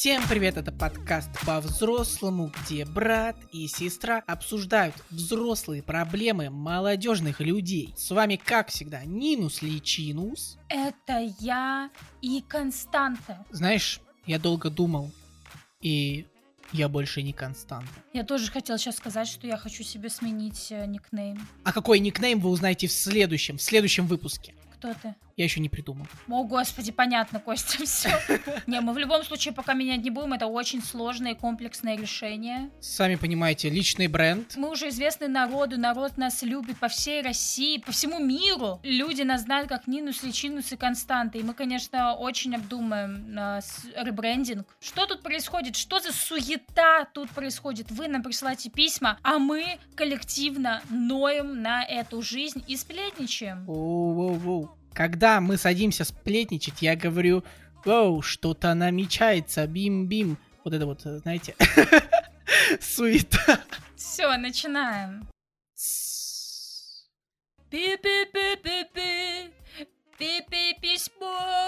Всем привет, это подкаст по-взрослому, где брат и сестра обсуждают взрослые проблемы молодежных людей. С вами, как всегда, Нинус Личинус. Это я и Константа. Знаешь, я долго думал, и я больше не Константа. Я тоже хотела сейчас сказать, что я хочу себе сменить э, никнейм. А какой никнейм вы узнаете в следующем, в следующем выпуске? Кто ты? Я еще не придумал. О, господи, понятно, Костя, все. Не, мы в любом случае пока менять не будем, это очень сложное и комплексное решение. Сами понимаете, личный бренд. Мы уже известны народу, народ нас любит по всей России, по всему миру. Люди нас знают как Нинус, Личинус и Константа, и мы, конечно, очень обдумаем э, с- ребрендинг. Что тут происходит? Что за суета тут происходит? Вы нам присылаете письма, а мы коллективно ноем на эту жизнь и сплетничаем. Воу-воу-воу. Когда мы садимся сплетничать, я говорю, воу, что-то намечается, бим-бим. Вот это вот, знаете, суета. Все, начинаем. Пи-пи-пи-пи-пи. Пи-пи письмо.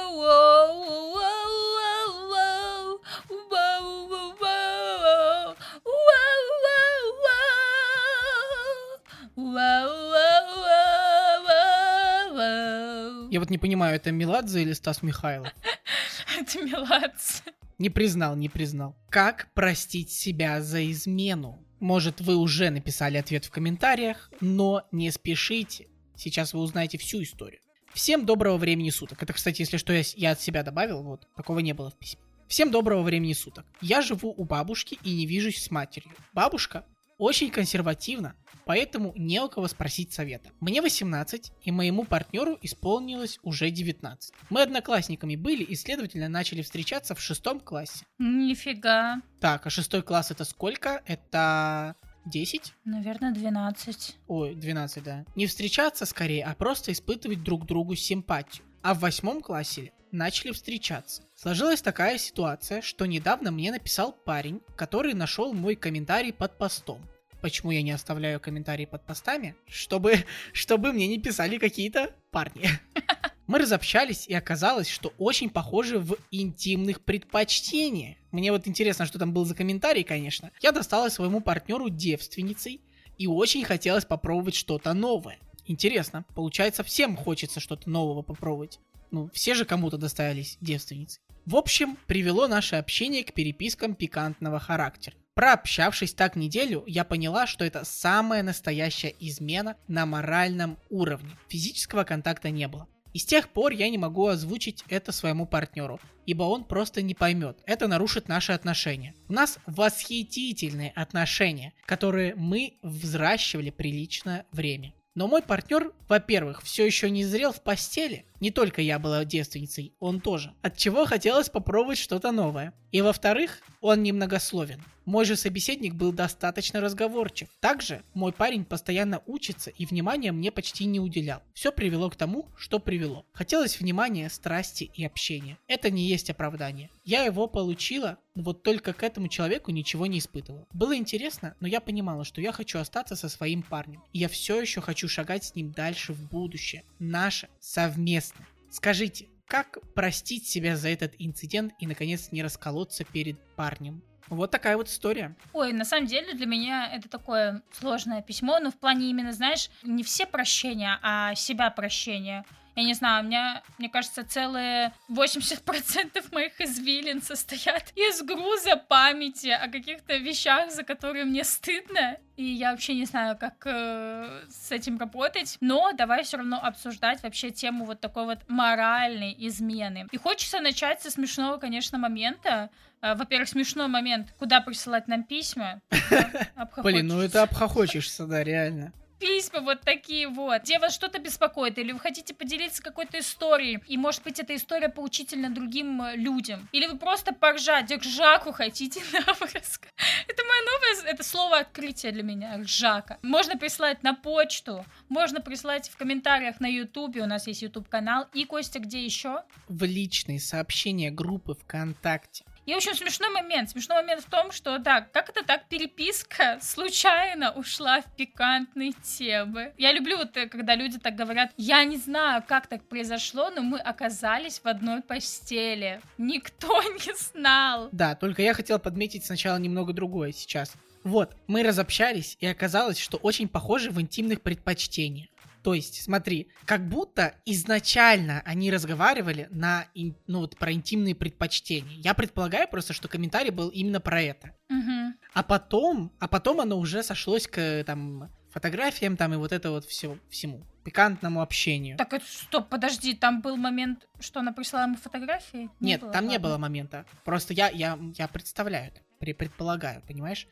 Я вот не понимаю, это Меладзе или Стас Михайлов? Это Меладзе. Не признал, не признал. Как простить себя за измену? Может, вы уже написали ответ в комментариях, но не спешите. Сейчас вы узнаете всю историю. Всем доброго времени суток. Это, кстати, если что, я, я от себя добавил, вот, такого не было в письме. Всем доброго времени суток. Я живу у бабушки и не вижусь с матерью. Бабушка очень консервативна, поэтому не у кого спросить совета. Мне 18, и моему партнеру исполнилось уже 19. Мы одноклассниками были и, следовательно, начали встречаться в шестом классе. Нифига. Так, а шестой класс это сколько? Это 10? Наверное, 12. Ой, 12, да. Не встречаться скорее, а просто испытывать друг другу симпатию. А в восьмом классе начали встречаться. Сложилась такая ситуация, что недавно мне написал парень, который нашел мой комментарий под постом. Почему я не оставляю комментарии под постами? Чтобы, чтобы мне не писали какие-то парни. Мы разобщались, и оказалось, что очень похожи в интимных предпочтениях. Мне вот интересно, что там был за комментарий, конечно. Я досталась своему партнеру девственницей, и очень хотелось попробовать что-то новое. Интересно, получается, всем хочется что-то нового попробовать. Ну, все же кому-то достались девственницы. В общем, привело наше общение к перепискам пикантного характера. Прообщавшись так неделю, я поняла, что это самая настоящая измена на моральном уровне. Физического контакта не было. И с тех пор я не могу озвучить это своему партнеру, ибо он просто не поймет. Это нарушит наши отношения. У нас восхитительные отношения, которые мы взращивали приличное время. Но мой партнер, во-первых, все еще не зрел в постели. Не только я была девственницей, он тоже. От чего хотелось попробовать что-то новое. И во-вторых, он немногословен. Мой же собеседник был достаточно разговорчив. Также мой парень постоянно учится и внимания мне почти не уделял. Все привело к тому, что привело. Хотелось внимания, страсти и общения. Это не есть оправдание. Я его получила, вот только к этому человеку ничего не испытывала. Было интересно, но я понимала, что я хочу остаться со своим парнем. И я все еще хочу шагать с ним дальше в будущее. Наше совместное. Скажите, как простить себя за этот инцидент и наконец не расколоться перед парнем? Вот такая вот история. Ой, на самом деле для меня это такое сложное письмо, но в плане именно, знаешь, не все прощения, а себя прощения. Я не знаю, у меня, мне кажется, целые 80% моих извилин состоят из груза памяти о каких-то вещах, за которые мне стыдно. И я вообще не знаю, как э, с этим работать. Но давай все равно обсуждать вообще тему вот такой вот моральной измены. И хочется начать со смешного, конечно, момента. Э, Во-первых, смешной момент, куда присылать нам письма. Блин, ну это обхохочешься, да, реально. Письма вот такие вот, где вас что-то беспокоит, или вы хотите поделиться какой-то историей, и может быть эта история поучительна другим э, людям, или вы просто поржать, ржаку хотите рассказать. Это мое новое, это слово открытие для меня, ржака. Можно прислать на почту, можно прислать в комментариях на ютубе, у нас есть ютуб канал, и Костя, где еще? В личные сообщения группы ВКонтакте. И, в общем, смешной момент. Смешной момент в том, что, да, как это так, переписка случайно ушла в пикантные темы. Я люблю вот, э, когда люди так говорят, я не знаю, как так произошло, но мы оказались в одной постели. Никто не знал. Да, только я хотел подметить сначала немного другое сейчас. Вот, мы разобщались, и оказалось, что очень похожи в интимных предпочтениях. То есть, смотри, как будто изначально они разговаривали на, ну вот, про интимные предпочтения. Я предполагаю просто, что комментарий был именно про это. Мгм. А потом, а потом оно уже сошлось к там фотографиям там и вот это вот все всему пикантному общению. Так, это стоп, подожди, там был момент, что она прислала ему фотографии? Нет, было, там не ладно. было момента. Просто я я я представляю, это, предполагаю, понимаешь?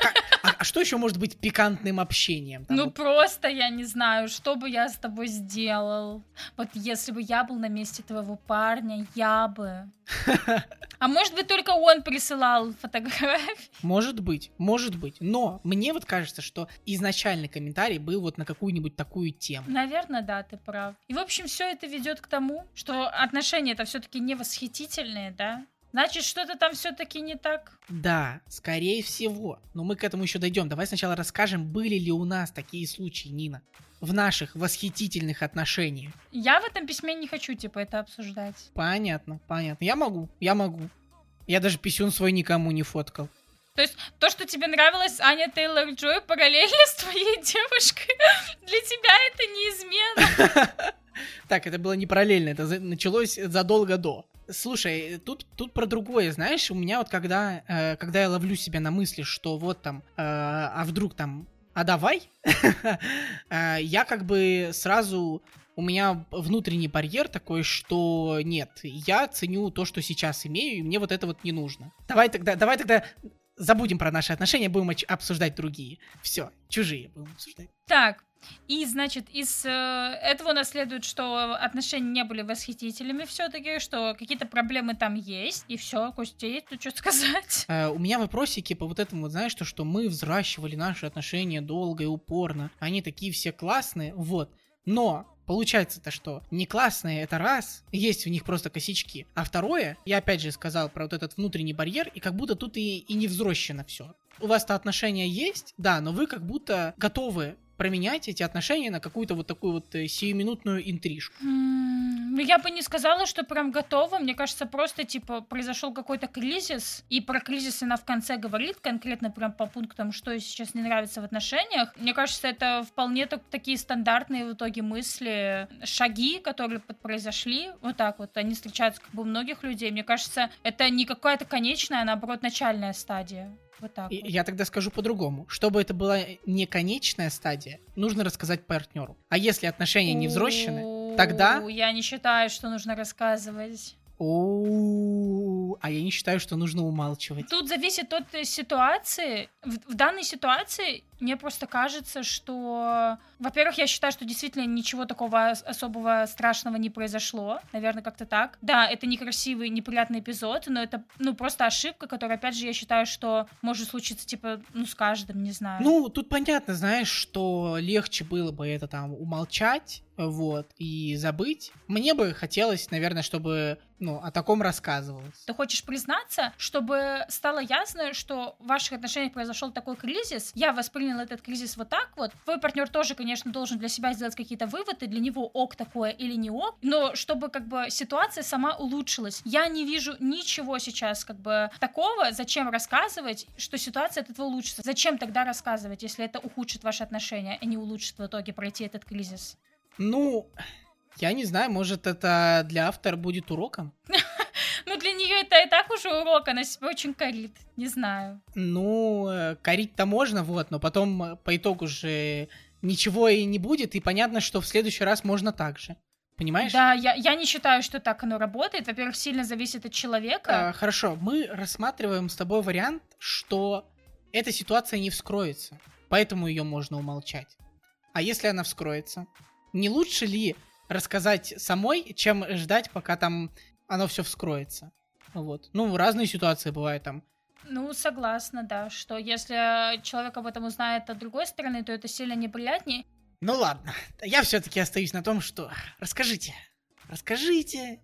Как- а, а что еще может быть пикантным общением? Там Ну вот просто я не знаю, что бы я с тобой сделал. Вот если бы я был на месте твоего парня, я бы. А может быть только он присылал фотографии? Может быть, может быть. Но мне вот кажется, что изначальный комментарий был вот на какую-нибудь такую тему. Наверное, да, ты прав. И в общем все это ведет к тому, что отношения это все-таки не восхитительные, да? Значит, что-то там все-таки не так. Да, скорее всего. Но мы к этому еще дойдем. Давай сначала расскажем, были ли у нас такие случаи, Нина, в наших восхитительных отношениях. Я в этом письме не хочу, типа, это обсуждать. Понятно, понятно. Я могу, я могу. Я даже писюн свой никому не фоткал. То есть то, что тебе нравилась Аня Тейлор Джой параллельно с твоей девушкой, для тебя это неизменно. Так, это было не параллельно, это началось задолго до. Слушай, тут, тут про другое, знаешь, у меня вот когда, э, когда я ловлю себя на мысли, что вот там, э, а вдруг там, а давай, э, я как бы сразу, у меня внутренний барьер такой, что нет, я ценю то, что сейчас имею, и мне вот это вот не нужно. Давай тогда, давай тогда забудем про наши отношения, будем обсуждать другие. Все, чужие будем обсуждать. Так, и, значит, из э, этого у нас следует, что отношения не были восхитительными все-таки, что какие-то проблемы там есть, и все, Костя, есть тут что сказать? Э, у меня вопросики по вот этому, вот, знаешь, то, что мы взращивали наши отношения долго и упорно. Они такие все классные, вот. Но получается-то, что не классные это раз, есть в них просто косячки. А второе, я опять же сказал про вот этот внутренний барьер, и как будто тут и, и не взрощено все. У вас-то отношения есть, да, но вы как будто готовы променять эти отношения на какую-то вот такую вот э, сиюминутную интрижку. Ну, я бы не сказала, что прям готова. Мне кажется, просто, типа, произошел какой-то кризис, и про кризис она в конце говорит, конкретно прям по пунктам, что ей сейчас не нравится в отношениях. Мне кажется, это вполне так- такие стандартные в итоге мысли, шаги, которые произошли. Вот так вот. Они встречаются как бы у многих людей. Мне кажется, это не какая-то конечная, а наоборот, начальная стадия. Вот так И вот. Я тогда скажу по-другому. Чтобы это была не конечная стадия, нужно рассказать партнеру. А если отношения не взрощены, тогда- Я не считаю, что нужно рассказывать. о, а я не считаю, что нужно умалчивать. Тут зависит от э, ситуации. В, в данной ситуации мне просто кажется, что, во-первых, я считаю, что действительно ничего такого ос- особого страшного не произошло. Наверное, как-то так. Да, это некрасивый, неприятный эпизод, но это, ну, просто ошибка, которая, опять же, я считаю, что может случиться, типа, ну, с каждым, не знаю. Ну, тут понятно, знаешь, что легче было бы это там умолчать, вот, и забыть. Мне бы хотелось, наверное, чтобы, ну, о таком рассказывалось. Ты хочешь признаться, чтобы стало ясно, что в ваших отношениях произошел такой кризис, я воспринял этот кризис вот так вот. Твой партнер тоже, конечно, должен для себя сделать какие-то выводы, для него ок такое или не ок, но чтобы как бы ситуация сама улучшилась. Я не вижу ничего сейчас как бы такого, зачем рассказывать, что ситуация от этого улучшится. Зачем тогда рассказывать, если это ухудшит ваши отношения, а не улучшит в итоге пройти этот кризис? Ну, я не знаю, может, это для автора будет уроком? Ну, для нее это и так уже урок, она себя очень корит. Не знаю. Ну, э, корить-то можно, вот, но потом э, по итогу же ничего и не будет, и понятно, что в следующий раз можно так же. Понимаешь? Да, я, я не считаю, что так оно работает. Во-первых, сильно зависит от человека. А, хорошо, мы рассматриваем с тобой вариант, что эта ситуация не вскроется, поэтому ее можно умолчать. А если она вскроется, не лучше ли рассказать самой, чем ждать, пока там оно все вскроется? Вот. Ну, разные ситуации бывают там. Ну, согласна, да, что если человек об этом узнает от другой стороны, то это сильно неприятнее. Ну ладно, я все-таки остаюсь на том, что расскажите, расскажите,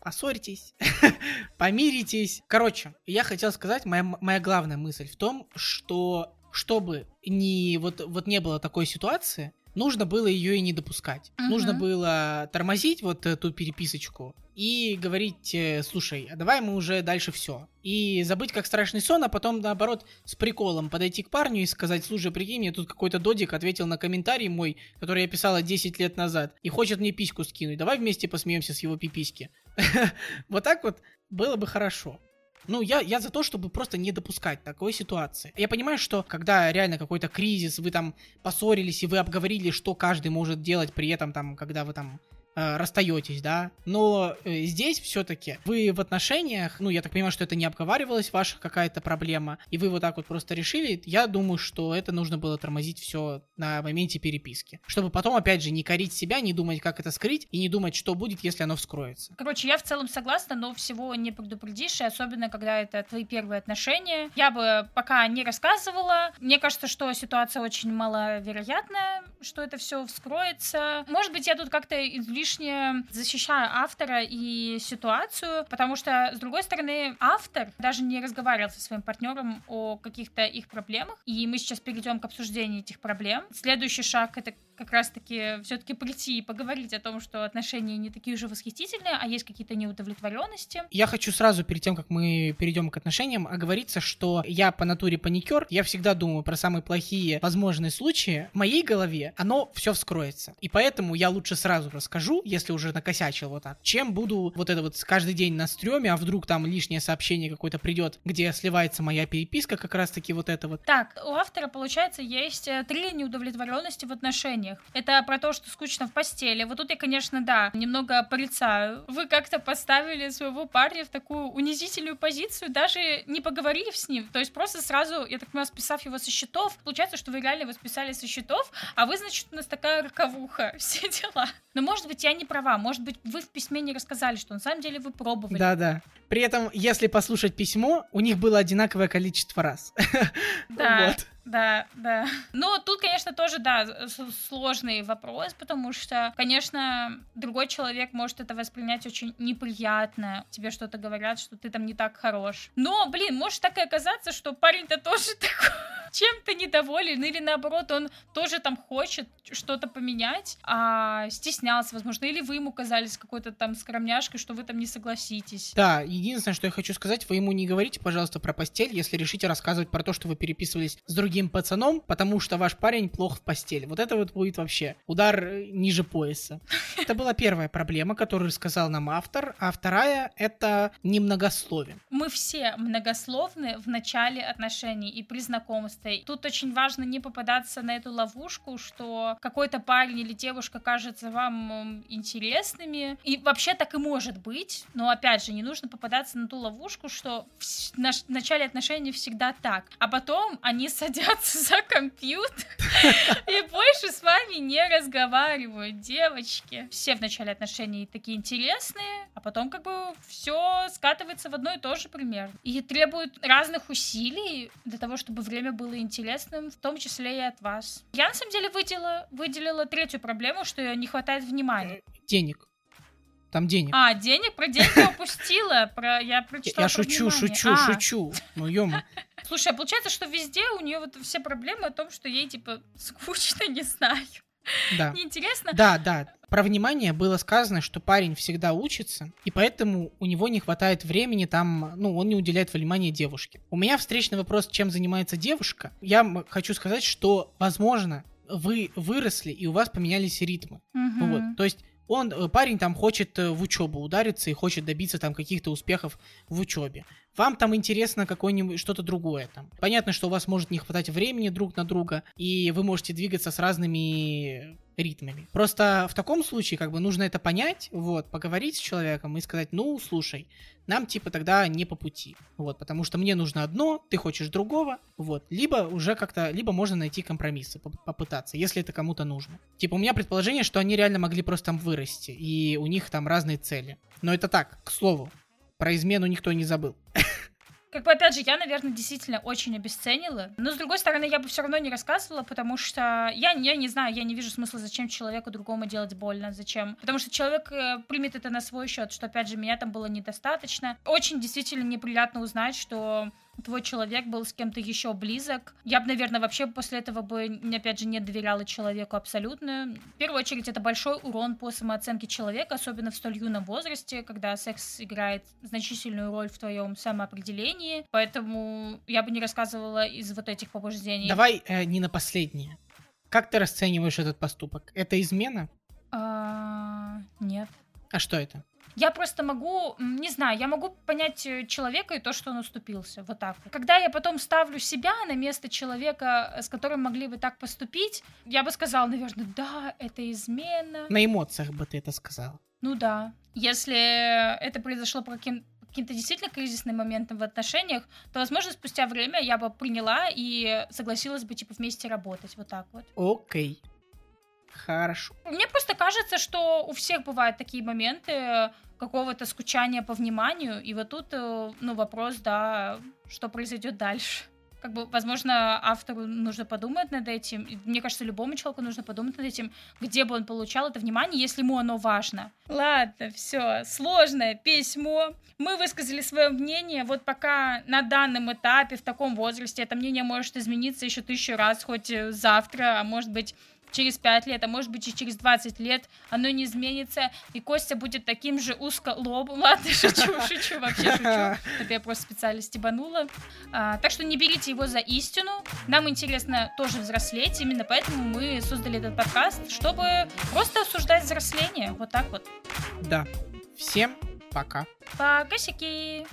поссорьтесь, помиритесь. Короче, я хотел сказать, моя, моя главная мысль в том, что чтобы не, вот, вот не было такой ситуации, нужно было ее и не допускать. Мгм. Нужно было тормозить вот эту переписочку и говорить, э, слушай, а давай мы уже дальше все. И забыть как страшный сон, а потом, наоборот, с приколом подойти к парню и сказать, слушай, прикинь, мне тут какой-то додик ответил на комментарий мой, который я писала 10 лет назад, и хочет мне письку скинуть. Давай вместе посмеемся с его пиписьки. Вот так вот было бы хорошо. Ну, я, я за то, чтобы просто не допускать такой ситуации. Я понимаю, что когда реально какой-то кризис, вы там поссорились, и вы обговорили, что каждый может делать при этом, там, когда вы там расстаетесь, да. Но э, здесь все-таки вы в отношениях, ну, я так понимаю, что это не обговаривалась ваша какая-то проблема, и вы вот так вот просто решили, я думаю, что это нужно было тормозить все на моменте переписки. Чтобы потом, опять же, не корить себя, не думать, как это скрыть, и не думать, что будет, если оно вскроется. Короче, я в целом согласна, но всего не предупредишь, и особенно, когда это твои первые отношения. Я бы пока не рассказывала. Мне кажется, что ситуация очень маловероятная, что это все вскроется. Может быть, я тут как-то излишне защищаю автора и ситуацию, потому что, с другой стороны, автор даже не разговаривал со своим партнером о каких-то их проблемах, и мы сейчас перейдем к обсуждению этих проблем. Следующий шаг — это как раз-таки все-таки прийти и поговорить о том, что отношения не такие уже восхитительные, а есть какие-то неудовлетворенности. Я хочу сразу, перед тем, как мы перейдем к отношениям, оговориться, что я по натуре паникер, я всегда думаю про самые плохие возможные случаи. В моей голове оно все вскроется. И поэтому я лучше сразу расскажу, если уже накосячил вот так, чем буду вот это вот каждый день на стреме, а вдруг там лишнее сообщение какое-то придет, где сливается моя переписка, как раз-таки вот это вот. Так, у автора, получается, есть э, три неудовлетворенности в отношениях. Это про то, что скучно в постели. Вот тут я, конечно, да, немного порицаю. Вы как-то поставили своего парня в такую унизительную позицию, даже не поговорив с ним. То есть просто сразу, я так понимаю, списав его со счетов. Получается, что вы реально его списали со счетов, а вы, значит, у нас такая роковуха, все дела. Но, может быть, я не права. Может быть, вы в письме не рассказали, что на самом деле вы пробовали. Да-да. При этом, если послушать письмо, у них было одинаковое количество раз. Да. Вот. Да, да. Но тут, конечно, тоже, да, сложный вопрос, потому что, конечно, другой человек может это воспринять очень неприятно. Тебе что-то говорят, что ты там не так хорош. Но, блин, может так и оказаться, что парень-то тоже такой чем-то недоволен, или наоборот, он тоже там хочет что-то поменять, а стеснялся, возможно, или вы ему казались какой-то там скромняшкой, что вы там не согласитесь. Да, единственное, что я хочу сказать, вы ему не говорите, пожалуйста, про постель, если решите рассказывать про то, что вы переписывались с другим пацаном, потому что ваш парень плох в постели. Вот это вот будет вообще удар э, ниже пояса. Это была первая проблема, которую рассказал нам автор, а вторая — это немногословен. Мы все многословны в начале отношений и при знакомстве. Тут очень важно не попадаться на эту ловушку, что какой-то парень или девушка кажется вам интересными. И вообще так и может быть. Но опять же, не нужно попадаться на ту ловушку, что в наш- в начале отношений всегда так. А потом они садятся за компьютер и больше с вами не разговаривают, девочки. Все в начале отношений такие интересные, а потом как бы все скатывается в одно и то же примерно. И требует разных усилий для того, чтобы время было интересным, в том числе и от вас. Я на самом деле выделила, выделила третью проблему, что не хватает внимания. Денег. Там денег. А, денег про деньги упустила. Про, я Я, прочитала я про шучу, внимание. шучу, А, шучу. Ну, ё Слушай, а получается, что везде у нее вот все проблемы о том, что ей типа скучно, не знаю, Да. неинтересно. Да, да. Про внимание было сказано, что парень всегда учится, и поэтому у него не хватает времени там, ну, он не уделяет внимания девушке. У меня встречный вопрос, чем занимается девушка. Я хочу сказать, что, возможно, вы выросли, и у вас поменялись ритмы. Мгм. Вот. То есть он, э, парень там хочет э, в учебу удариться и хочет добиться там каких-то успехов в учебе. Вам там интересно какое-нибудь что-то другое там. Понятно, что у вас может не хватать времени друг на друга, и вы можете двигаться с разными ритмами. Просто в таком случае как бы нужно это понять, вот, поговорить с человеком и сказать, ну, слушай, нам типа тогда не по пути, вот, потому что мне нужно одно, ты хочешь другого, вот, либо уже как-то, либо можно найти компромиссы, поп- попытаться, если это кому-то нужно. Типа у меня предположение, что они реально могли просто там вырасти, и у них там разные цели. Но это так, к слову, про измену никто не забыл. Как бы, опять же, я, наверное, действительно очень обесценила. Но, с другой стороны, я бы все равно не рассказывала, потому что я, я не знаю, я не вижу смысла, зачем человеку другому делать больно, зачем. Потому что человек э, примет это на свой счет, что, опять же, меня там было недостаточно. Очень действительно неприятно узнать, что твой человек был с кем-то еще близок. Я бы, наверное, вообще после этого бы, опять же, не доверяла человеку абсолютно. В первую очередь, это большой урон по самооценке человека, особенно в столь юном возрасте, когда секс играет значительную роль в твоем самоопределении. Поэтому я бы не рассказывала из вот этих побуждений. Давай э, не на последнее. Как ты расцениваешь этот поступок? Это измена? А, нет. А что это? Я просто могу, не знаю, я могу понять э, человека и то, что он уступился. Вот так вот. Когда я потом ставлю себя на место человека, с которым могли бы так поступить, я бы сказала, наверное, да, это измена. На эмоциях бы ты это сказала. Ну да. Если это произошло по каким каким-то действительно кризисным моментом в отношениях, то, возможно, спустя время я бы приняла и согласилась бы, типа, вместе работать. Вот так вот. Окей. Хорошо. Мне просто кажется, что у всех бывают такие моменты какого-то скучания по вниманию, и вот тут, э, ну, вопрос, да, что произойдет дальше. Как бы, возможно, автору нужно подумать над этим. Мне кажется, любому человеку нужно подумать над этим, где бы он получал это внимание, если ему оно важно. Ладно, все, сложное письмо. Мы высказали свое мнение. Вот пока на данном этапе, в таком возрасте, это мнение может измениться еще тысячу раз, хоть э, завтра, а может быть через 5 лет, а может быть и через 20 лет оно не изменится, и Костя будет таким же узколобым. Ладно, шучу, шучу, вообще шучу. Это я просто специально стебанула. А, так что не берите его за истину. Нам интересно тоже взрослеть, именно поэтому мы создали этот подкаст, чтобы просто осуждать взросление. Вот так вот. Да. Всем пока. Пока, сяки.